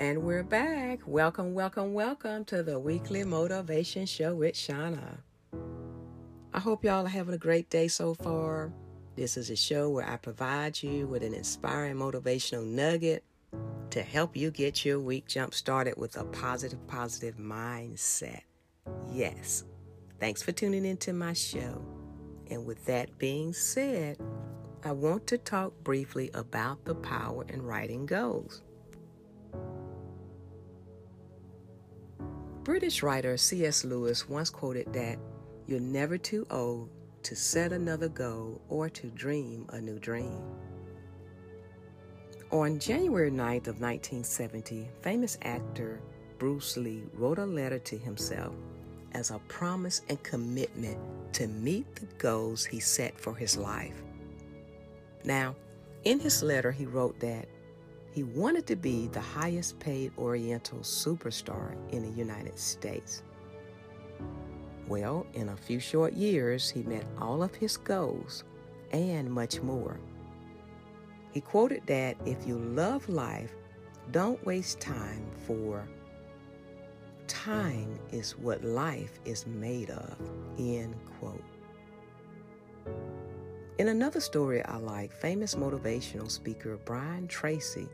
And we're back. Welcome, welcome, welcome to the weekly motivation show with Shauna. I hope y'all are having a great day so far. This is a show where I provide you with an inspiring motivational nugget to help you get your week jump started with a positive, positive mindset. Yes. Thanks for tuning into my show. And with that being said, I want to talk briefly about the power in writing goals. British writer C.S. Lewis once quoted that you're never too old to set another goal or to dream a new dream. On January 9th of 1970, famous actor Bruce Lee wrote a letter to himself as a promise and commitment to meet the goals he set for his life. Now, in his letter, he wrote that he wanted to be the highest paid Oriental superstar in the United States. Well, in a few short years, he met all of his goals and much more. He quoted that if you love life, don't waste time, for time is what life is made of. End quote. In another story I like, famous motivational speaker Brian Tracy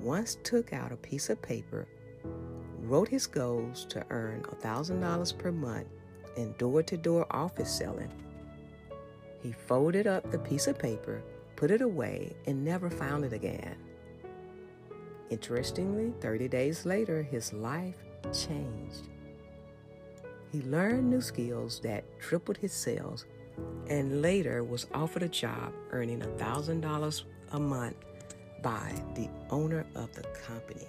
once took out a piece of paper, wrote his goals to earn $1,000 per month in door to door office selling. He folded up the piece of paper, put it away, and never found it again. Interestingly, 30 days later, his life changed. He learned new skills that tripled his sales and later was offered a job earning $1,000 a month by the owner of the company.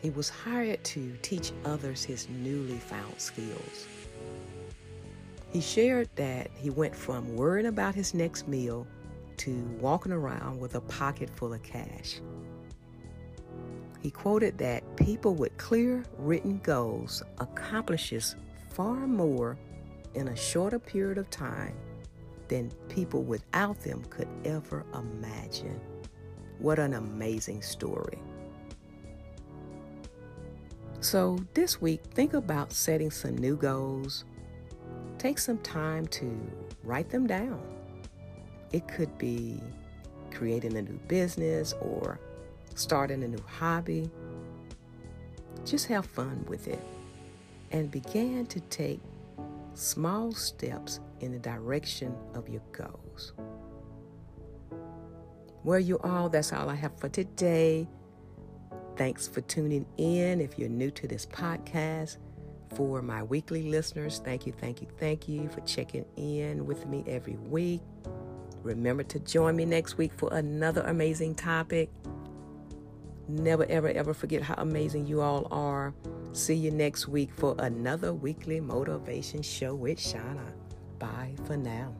He was hired to teach others his newly found skills. He shared that he went from worrying about his next meal to walking around with a pocket full of cash. He quoted that people with clear written goals accomplishes far more in a shorter period of time than people without them could ever imagine. What an amazing story. So, this week, think about setting some new goals. Take some time to write them down. It could be creating a new business or starting a new hobby. Just have fun with it and begin to take small steps in the direction of your goals. Well, you all, that's all I have for today. Thanks for tuning in. If you're new to this podcast, for my weekly listeners, thank you, thank you, thank you for checking in with me every week. Remember to join me next week for another amazing topic. Never, ever, ever forget how amazing you all are. See you next week for another weekly motivation show with Shauna. Bye for now.